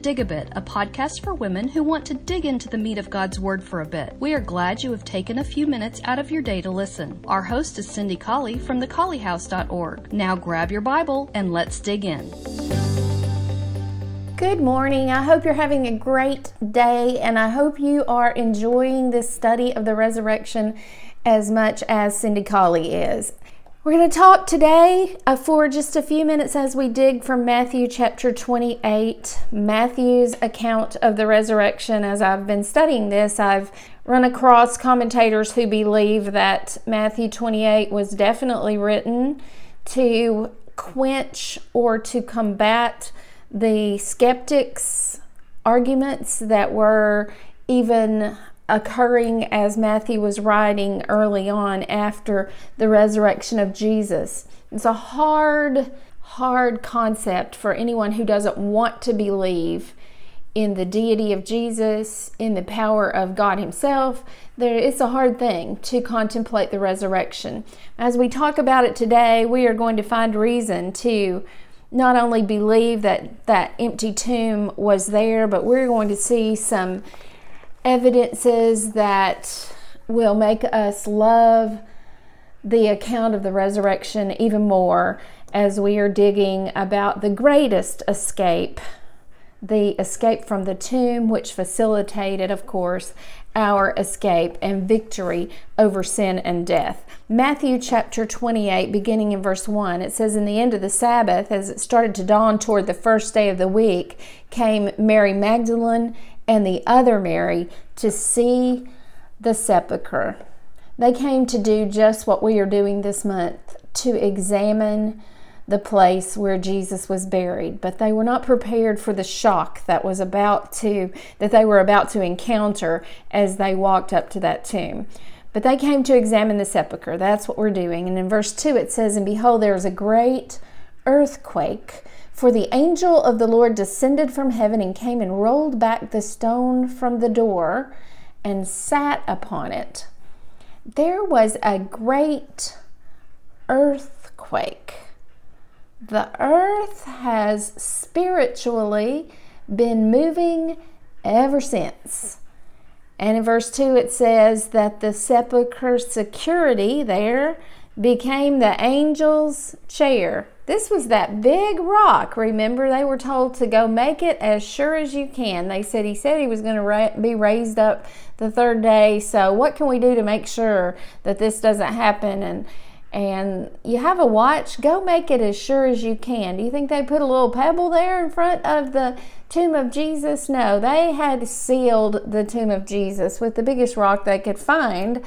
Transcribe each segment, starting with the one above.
Dig a Bit, a podcast for women who want to dig into the meat of God's Word for a bit. We are glad you have taken a few minutes out of your day to listen. Our host is Cindy Colley from thecolleyhouse.org. Now grab your Bible and let's dig in. Good morning. I hope you're having a great day and I hope you are enjoying this study of the resurrection as much as Cindy Colley is. We're going to talk today uh, for just a few minutes as we dig from Matthew chapter 28, Matthew's account of the resurrection. As I've been studying this, I've run across commentators who believe that Matthew 28 was definitely written to quench or to combat the skeptics' arguments that were even occurring as Matthew was writing early on after the resurrection of Jesus. It's a hard, hard concept for anyone who doesn't want to believe in the deity of Jesus, in the power of God Himself. There, it's a hard thing to contemplate the resurrection. As we talk about it today, we are going to find reason to not only believe that that empty tomb was there, but we're going to see some evidences that will make us love the account of the resurrection even more as we are digging about the greatest escape the escape from the tomb, which facilitated, of course, our escape and victory over sin and death. Matthew chapter 28, beginning in verse 1, it says, In the end of the Sabbath, as it started to dawn toward the first day of the week, came Mary Magdalene and the other Mary to see the sepulchre. They came to do just what we are doing this month to examine the place where Jesus was buried, but they were not prepared for the shock that was about to that they were about to encounter as they walked up to that tomb. But they came to examine the sepulchre. That's what we're doing. And in verse 2 it says, And behold, there was a great earthquake for the angel of the Lord descended from heaven and came and rolled back the stone from the door and sat upon it. There was a great earthquake. The earth has spiritually been moving ever since. And in verse 2, it says that the sepulchre security there became the angel's chair. This was that big rock. Remember, they were told to go make it as sure as you can. They said he said he was going to ra- be raised up the third day. So, what can we do to make sure that this doesn't happen? And and you have a watch, go make it as sure as you can. Do you think they put a little pebble there in front of the tomb of Jesus? No, they had sealed the tomb of Jesus with the biggest rock they could find.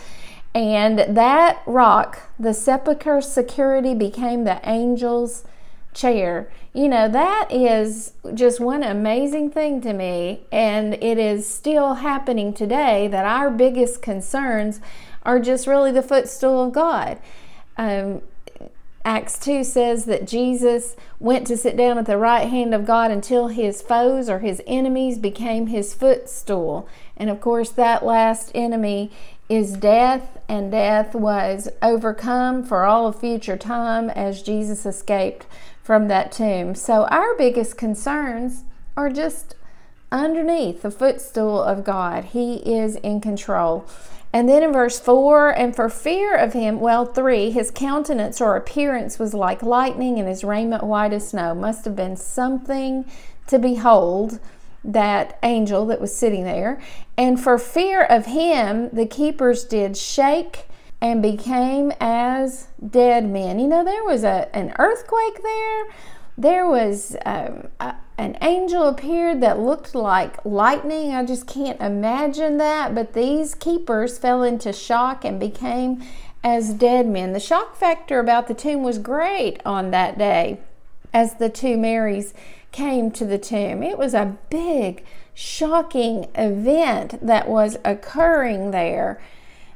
And that rock, the sepulchre security, became the angel's chair. You know, that is just one amazing thing to me. And it is still happening today that our biggest concerns are just really the footstool of God. Um, Acts 2 says that Jesus went to sit down at the right hand of God until his foes or his enemies became his footstool. And of course, that last enemy is death, and death was overcome for all of future time as Jesus escaped from that tomb. So, our biggest concerns are just underneath the footstool of God. He is in control. And then in verse 4, and for fear of him, well, 3, his countenance or appearance was like lightning, and his raiment white as snow. Must have been something to behold that angel that was sitting there. And for fear of him, the keepers did shake and became as dead men. You know, there was a, an earthquake there. There was um, a, an angel appeared that looked like lightning. I just can't imagine that. But these keepers fell into shock and became as dead men. The shock factor about the tomb was great on that day as the two Marys came to the tomb. It was a big, shocking event that was occurring there.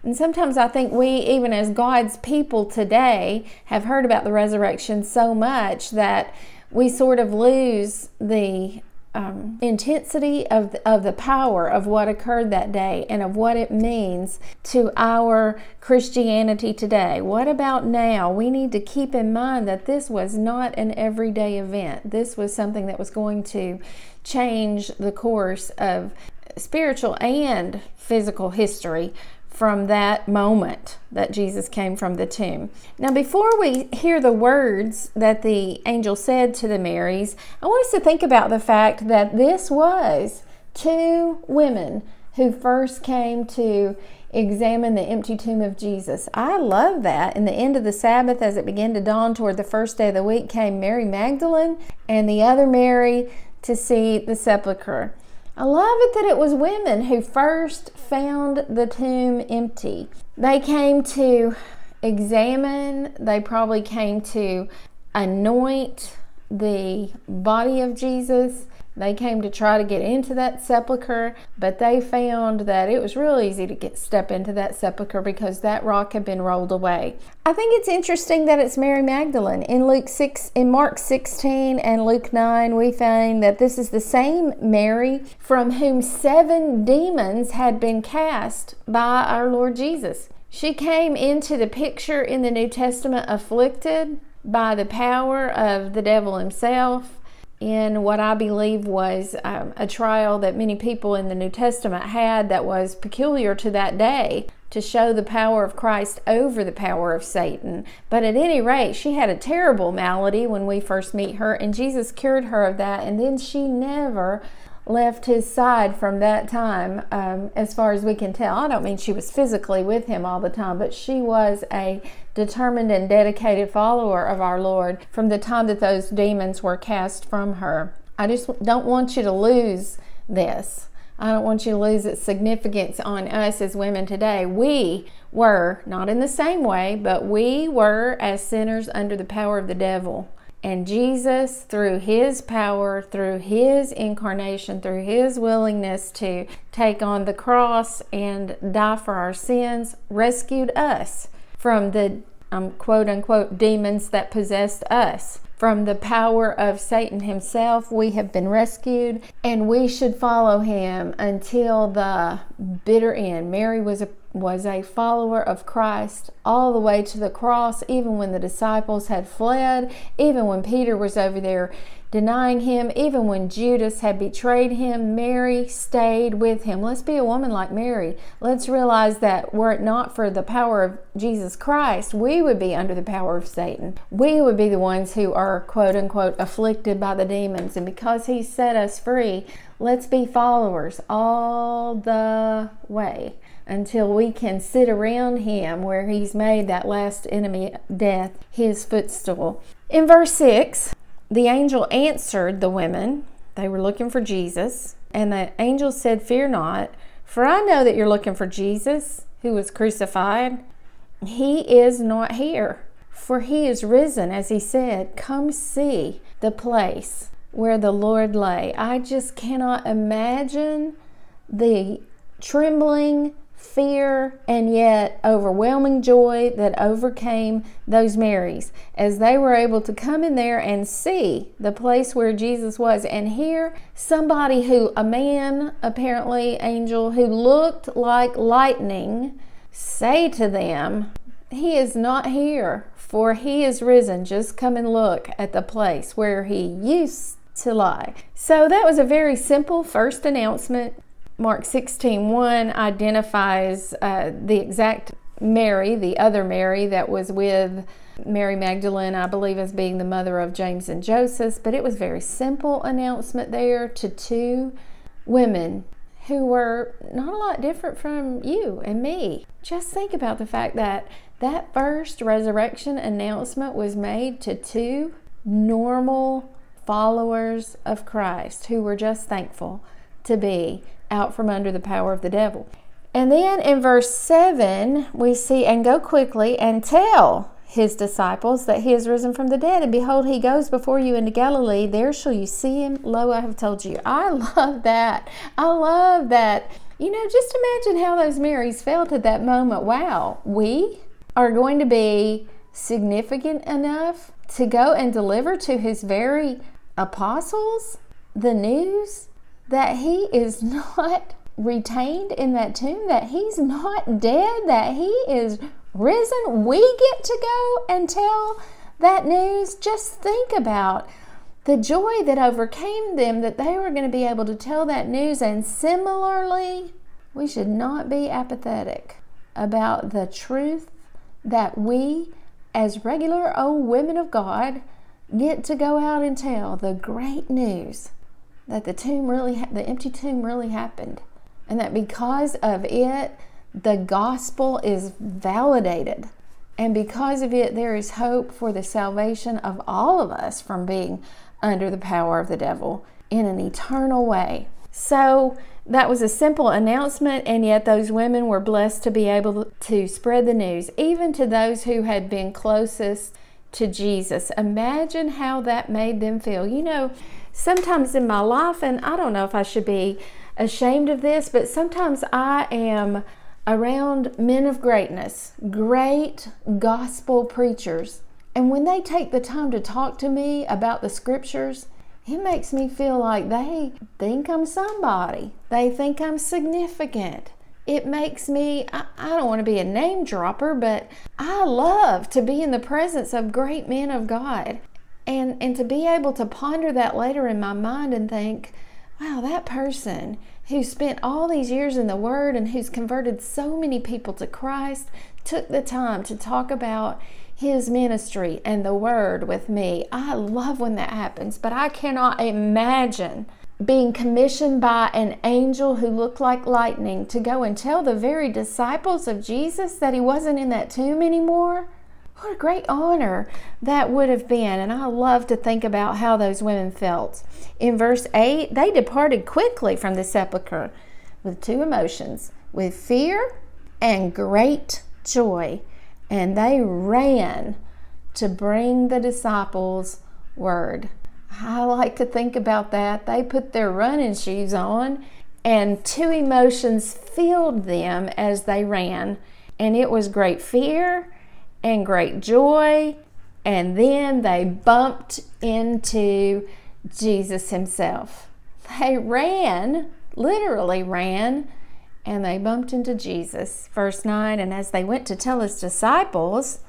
And sometimes I think we, even as God's people today, have heard about the resurrection so much that we sort of lose the um, intensity of the, of the power of what occurred that day and of what it means to our Christianity today. What about now? We need to keep in mind that this was not an everyday event. This was something that was going to change the course of spiritual and physical history from that moment that Jesus came from the tomb. Now, before we hear the words that the angel said to the Marys, I want us to think about the fact that this was two women who first came to examine the empty tomb of Jesus. I love that. In the end of the Sabbath, as it began to dawn toward the first day of the week, came Mary Magdalene and the other Mary to see the sepulchre. I love it that it was women who first found the tomb empty. They came to examine, they probably came to anoint the body of Jesus. They came to try to get into that sepulchre, but they found that it was real easy to get step into that sepulchre because that rock had been rolled away. I think it's interesting that it's Mary Magdalene. In Luke 6 in Mark 16 and Luke 9, we find that this is the same Mary from whom seven demons had been cast by our Lord Jesus. She came into the picture in the New Testament afflicted by the power of the devil himself in what I believe was um, a trial that many people in the New Testament had that was peculiar to that day to show the power of Christ over the power of Satan. But at any rate, she had a terrible malady when we first meet her, and Jesus cured her of that, and then she never left his side from that time, um, as far as we can tell. I don't mean she was physically with him all the time, but she was a determined and dedicated follower of our Lord from the time that those demons were cast from her. I just don't want you to lose this. I don't want you to lose its significance on us as women today. We were, not in the same way, but we were as sinners under the power of the devil. And Jesus, through his power, through his incarnation, through his willingness to take on the cross and die for our sins, rescued us from the um, quote unquote demons that possessed us. From the power of Satan himself, we have been rescued, and we should follow him until the bitter end. Mary was a was a follower of Christ all the way to the cross, even when the disciples had fled, even when Peter was over there denying him, even when Judas had betrayed him, Mary stayed with him. Let's be a woman like Mary. Let's realize that were it not for the power of Jesus Christ, we would be under the power of Satan. We would be the ones who are quote unquote afflicted by the demons. And because he set us free, let's be followers all the way until we can sit around him where he's made that last enemy, death, his footstool. In verse 6, the angel answered the women. They were looking for Jesus. And the angel said, Fear not, for I know that you're looking for Jesus who was crucified. He is not here, for he is risen, as he said. Come see the place where the Lord lay. I just cannot imagine the trembling fear, and yet overwhelming joy that overcame those Marys as they were able to come in there and see the place where Jesus was and hear somebody who, a man, apparently, angel, who looked like lightning, say to them, He is not here, for He is risen. Just come and look at the place where He used to lie. So that was a very simple first announcement Mark 16 1 identifies uh, the exact Mary, the other Mary that was with Mary Magdalene, I believe, as being the mother of James and Joseph. But it was very simple announcement there to two women who were not a lot different from you and me. Just think about the fact that that first resurrection announcement was made to two normal followers of Christ who were just thankful to be out from under the power of the devil. And then in verse 7, we see, and go quickly and tell his disciples that he is risen from the dead. And behold, he goes before you into Galilee. There shall you see him. Lo, I have told you. I love that. I love that. You know, just imagine how those Marys felt at that moment. Wow, we are going to be significant enough to go and deliver to his very apostles the news that he is not retained in that tomb, that he's not dead, that he is risen, we get to go and tell that news. Just think about the joy that overcame them that they were going to be able to tell that news. And similarly, we should not be apathetic about the truth that we, as regular old women of God, get to go out and tell the great news that the tomb really, ha- the empty tomb really happened, and that because of it, the gospel is validated. And because of it, there is hope for the salvation of all of us from being under the power of the devil in an eternal way. So that was a simple announcement, and yet those women were blessed to be able to spread the news, even to those who had been closest to Jesus. Imagine how that made them feel. You know, sometimes in my life, and I don't know if I should be ashamed of this, but sometimes I am around men of greatness, great gospel preachers. And when they take the time to talk to me about the scriptures, it makes me feel like they think I'm somebody. They think I'm significant. It makes me, I, I, don't want to be a name dropper, but I love to be in the presence of great men of God. And, and to be able to ponder that later in my mind and think, wow, that person who spent all these years in the Word and who's converted so many people to Christ took the time to talk about his ministry and the Word with me. I love when that happens, but I cannot imagine being commissioned by an angel who looked like lightning to go and tell the very disciples of Jesus that he wasn't in that tomb anymore. What a great honor that would have been. And I love to think about how those women felt. In verse 8, they departed quickly from the sepulchre with two emotions with fear and great joy. And they ran to bring the disciples word. I like to think about that. They put their running shoes on, and two emotions filled them as they ran. And it was great fear and great joy. And then they bumped into Jesus himself. They ran, literally ran, and they bumped into Jesus. Verse 9 And as they went to tell his disciples,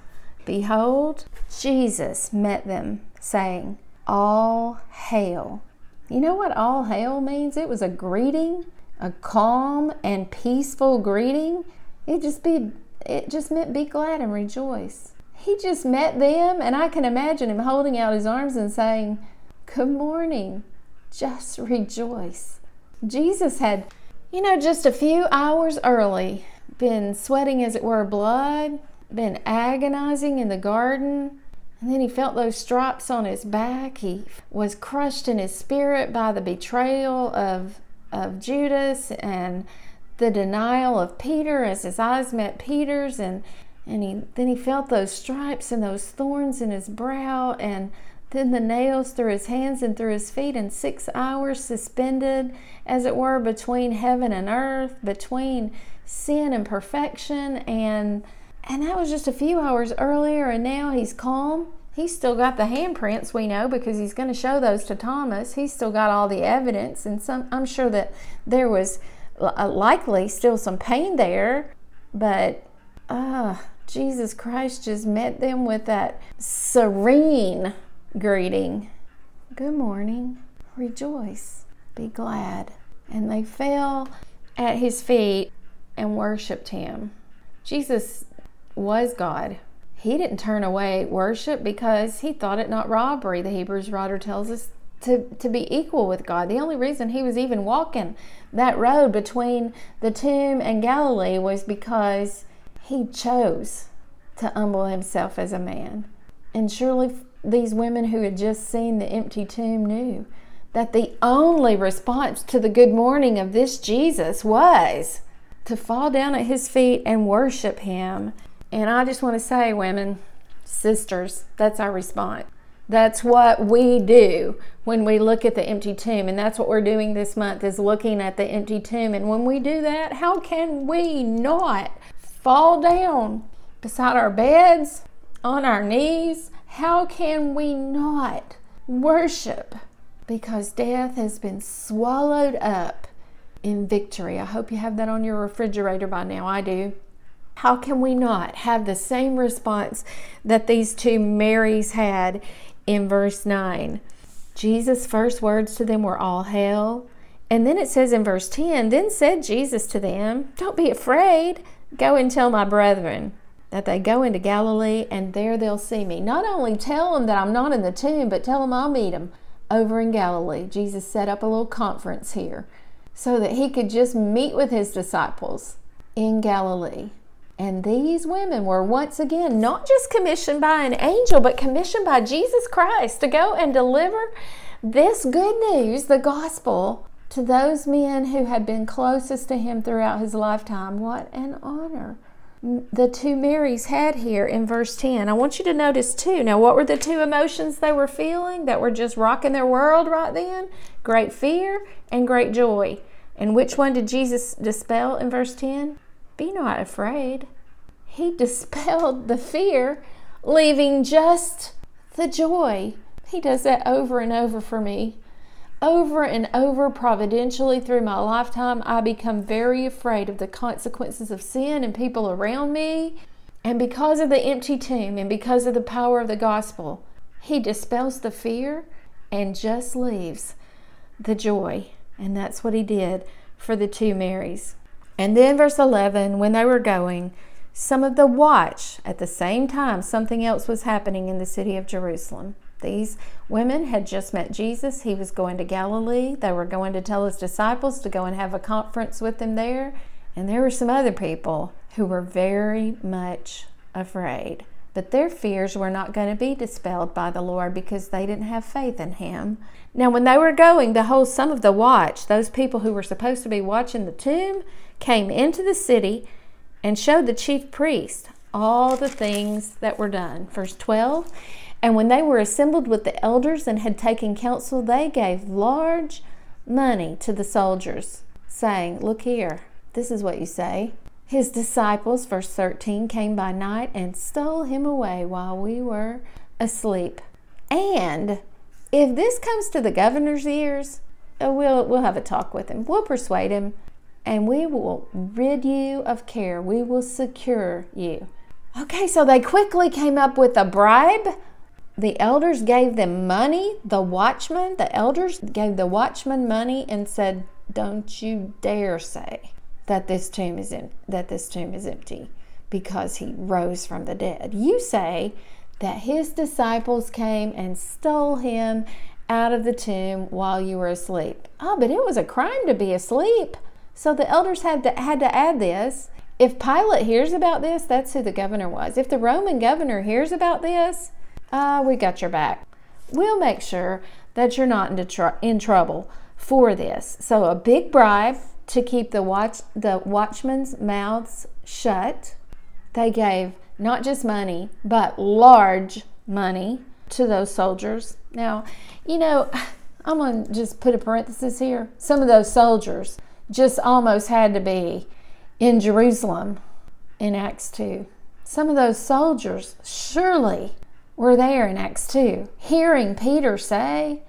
behold, Jesus met them, saying, All hail. You know what all hail means? It was a greeting, a calm and peaceful greeting. It just be it just meant be glad and rejoice. He just met them, and I can imagine him holding out his arms and saying, Good morning, just rejoice. Jesus had, you know, just a few hours early been sweating, as it were, blood, been agonizing in the garden, and then he felt those stripes on his back. He was crushed in his spirit by the betrayal of, of Judas and the denial of Peter as his eyes met Peter's and and he then he felt those stripes and those thorns in his brow and then the nails through his hands and through his feet and six hours suspended as it were between heaven and earth between sin and perfection. And and that was just a few hours earlier and now he's calm. He's still got the handprints we know because he's going to show those to thomas. He's still got all the evidence and some i'm sure that there was likely still some pain there, but uh, Jesus Christ just met them with that serene greeting. Good morning. Rejoice. Be glad. And they fell at his feet and worshiped him. Jesus was God. He didn't turn away worship because he thought it not robbery. The Hebrews writer tells us to, to be equal with God. The only reason he was even walking that road between the tomb and Galilee was because he chose to humble himself as a man. And surely these women who had just seen the empty tomb knew that the only response to the good morning of this Jesus was to fall down at his feet and worship him. And I just want to say, women, sisters, that's our response. That's what we do when we look at the empty tomb. And that's what we're doing this month is looking at the empty tomb. And when we do that, how can we not fall down beside our beds, on our knees? How can we not worship because death has been swallowed up in victory. I hope you have that on your refrigerator by now. I do. How can we not have the same response that these two Marys had in verse 9? Jesus' first words to them were all hail. And then it says in verse 10 Then said Jesus to them, Don't be afraid. Go and tell my brethren that they go into Galilee and there they'll see me. Not only tell them that I'm not in the tomb, but tell them I'll meet them over in Galilee. Jesus set up a little conference here so that he could just meet with his disciples in Galilee. And these women were once again not just commissioned by an angel, but commissioned by Jesus Christ to go and deliver this good news, the gospel, to those men who had been closest to him throughout his lifetime. What an honor the two Marys had here in verse 10. I want you to notice too. Now, what were the two emotions they were feeling that were just rocking their world right then? Great fear and great joy. And which one did Jesus dispel in verse 10? Be not afraid. He dispelled the fear, leaving just the joy. He does that over and over for me. Over and over, providentially through my lifetime, I become very afraid of the consequences of sin and people around me. And because of the empty tomb and because of the power of the gospel, He dispels the fear and just leaves the joy. And that's what He did for the two Marys. And then, verse 11, when they were going, some of the watch at the same time, something else was happening in the city of Jerusalem. These women had just met Jesus. He was going to Galilee. They were going to tell his disciples to go and have a conference with him there. And there were some other people who were very much afraid. But their fears were not going to be dispelled by the Lord because they didn't have faith in him. Now, when they were going, behold, some of the watch, those people who were supposed to be watching the tomb, came into the city and showed the chief priest all the things that were done. Verse 12 and when they were assembled with the elders and had taken counsel, they gave large money to the soldiers, saying, Look here, this is what you say. His disciples, verse 13, came by night and stole him away while we were asleep. And if this comes to the governor's ears, uh, we'll, we'll have a talk with him. We'll persuade him and we will rid you of care. We will secure you. Okay, so they quickly came up with a bribe the elders gave them money. The watchman, the elders gave the watchman money and said, "Don't you dare say that this tomb is that this tomb is empty because he rose from the dead. You say that his disciples came and stole him out of the tomb while you were asleep. Oh, but it was a crime to be asleep. So the elders had to had to add this. If Pilate hears about this, that's who the governor was. If the Roman governor hears about this, uh, we got your back. We'll make sure that you're not in, tr- in trouble for this. So, a big bribe to keep the watch the watchmen's mouths shut. They gave not just money, but large money to those soldiers. Now, you know, I'm going to just put a parenthesis here. Some of those soldiers just almost had to be in Jerusalem in Acts 2. Some of those soldiers surely were there in Acts 2, hearing Peter say,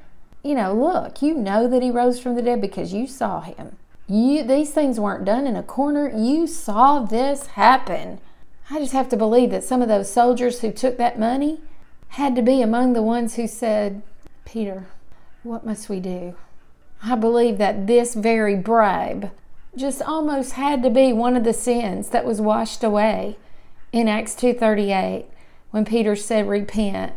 You know, look, you know that he rose from the dead because you saw him. You, these things weren't done in a corner. You saw this happen. I just have to believe that some of those soldiers who took that money had to be among the ones who said, Peter, what must we do? I believe that this very bribe just almost had to be one of the sins that was washed away in Acts 2:38 when Peter said, Repent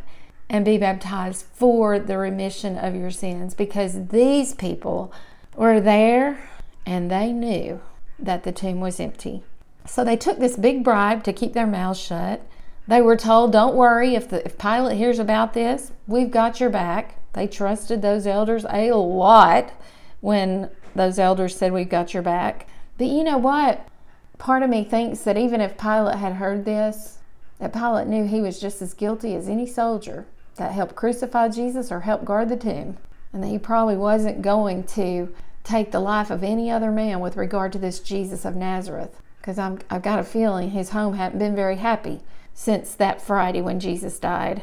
and be baptized for the remission of your sins, because these people were there and they knew that the tomb was empty. So they took this big bribe to keep their mouths shut. They were told, Don't worry, if, the, if Pilate hears about this, we've got your back. They trusted those elders a lot when those elders said, We've got your back. But you know what? Part of me thinks that even if Pilate had heard this, that Pilate knew he was just as guilty as any soldier that helped crucify Jesus or helped guard the tomb, and that he probably wasn't going to take the life of any other man with regard to this Jesus of Nazareth. Because I've got a feeling his home hadn't been very happy since that Friday when Jesus died.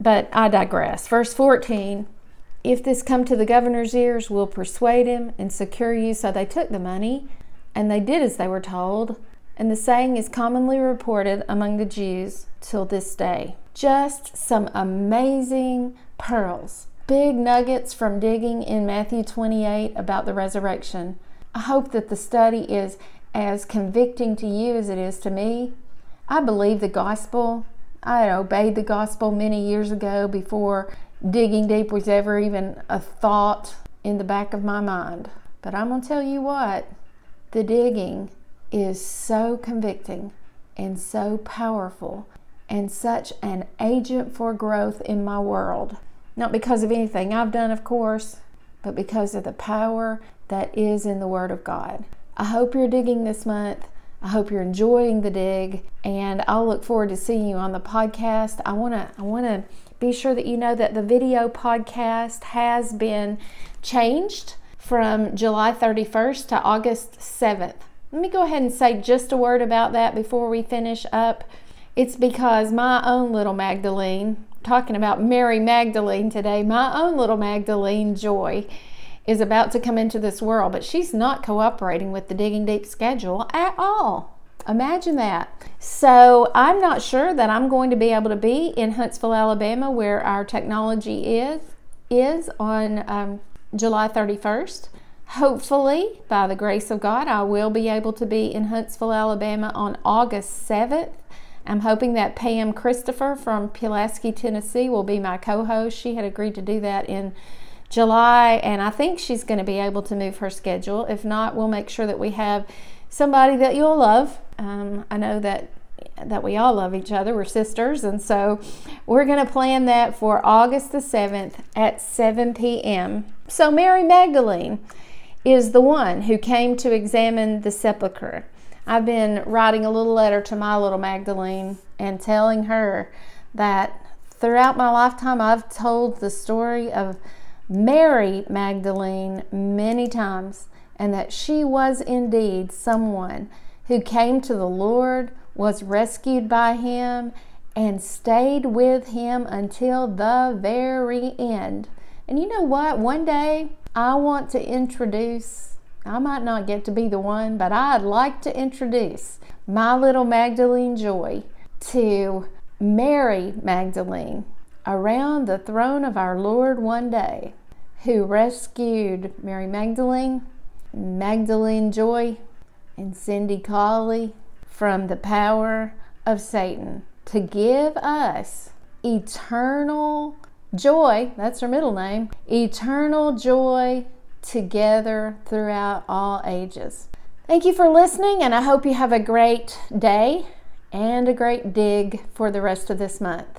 But I digress. Verse 14 if this come to the governor's ears, we'll persuade him and secure you. So they took the money and they did as they were told. And the saying is commonly reported among the Jews till this day. Just some amazing pearls, big nuggets from digging in Matthew 28 about the resurrection. I hope that the study is as convicting to you as it is to me. I believe the gospel. I obeyed the gospel many years ago before digging deep was ever even a thought in the back of my mind. But I'm going to tell you what, the digging is so convicting and so powerful and such an agent for growth in my world. Not because of anything I've done, of course, but because of the power that is in the Word of God. I hope you're digging this month. I hope you're enjoying the dig, and I'll look forward to seeing you on the podcast. I want to I want to be sure that you know that the video podcast has been changed from July 31st to August 7th. Let me go ahead and say just a word about that before we finish up. It's because my own little Magdalene, talking about Mary Magdalene today, my own little Magdalene Joy is about to come into this world, but she's not cooperating with the Digging Deep schedule at all. Imagine that. So I'm not sure that I'm going to be able to be in Huntsville, Alabama, where our technology is is on um, July 31st. Hopefully, by the grace of God, I will be able to be in Huntsville, Alabama on August 7th. I'm hoping that Pam Christopher from Pulaski, Tennessee will be my co host. She had agreed to do that in July, and I think she's going to be able to move her schedule. If not, we'll make sure that we have somebody that you'll love. Um, I know that that we all love each other. We're sisters, and so we're going to plan that for August the 7th at 7 p.m. So Mary Magdalene is the one who came to examine the sepulchre. I've been writing a little letter to my little Magdalene and telling her that throughout my lifetime I've told the story of Mary Magdalene many times and that she was indeed someone who came to the Lord, was rescued by Him, and stayed with Him until the very end. And you know what? One day I want to introduce, I might not get to be the one, but I'd like to introduce my little Magdalene Joy to Mary Magdalene around the throne of our Lord one day, who rescued Mary Magdalene, Magdalene Joy, and Cindy Colley from the power of Satan to give us eternal joy. That's her middle name. Eternal joy together throughout all ages. Thank you for listening, and I hope you have a great day and a great dig for the rest of this month.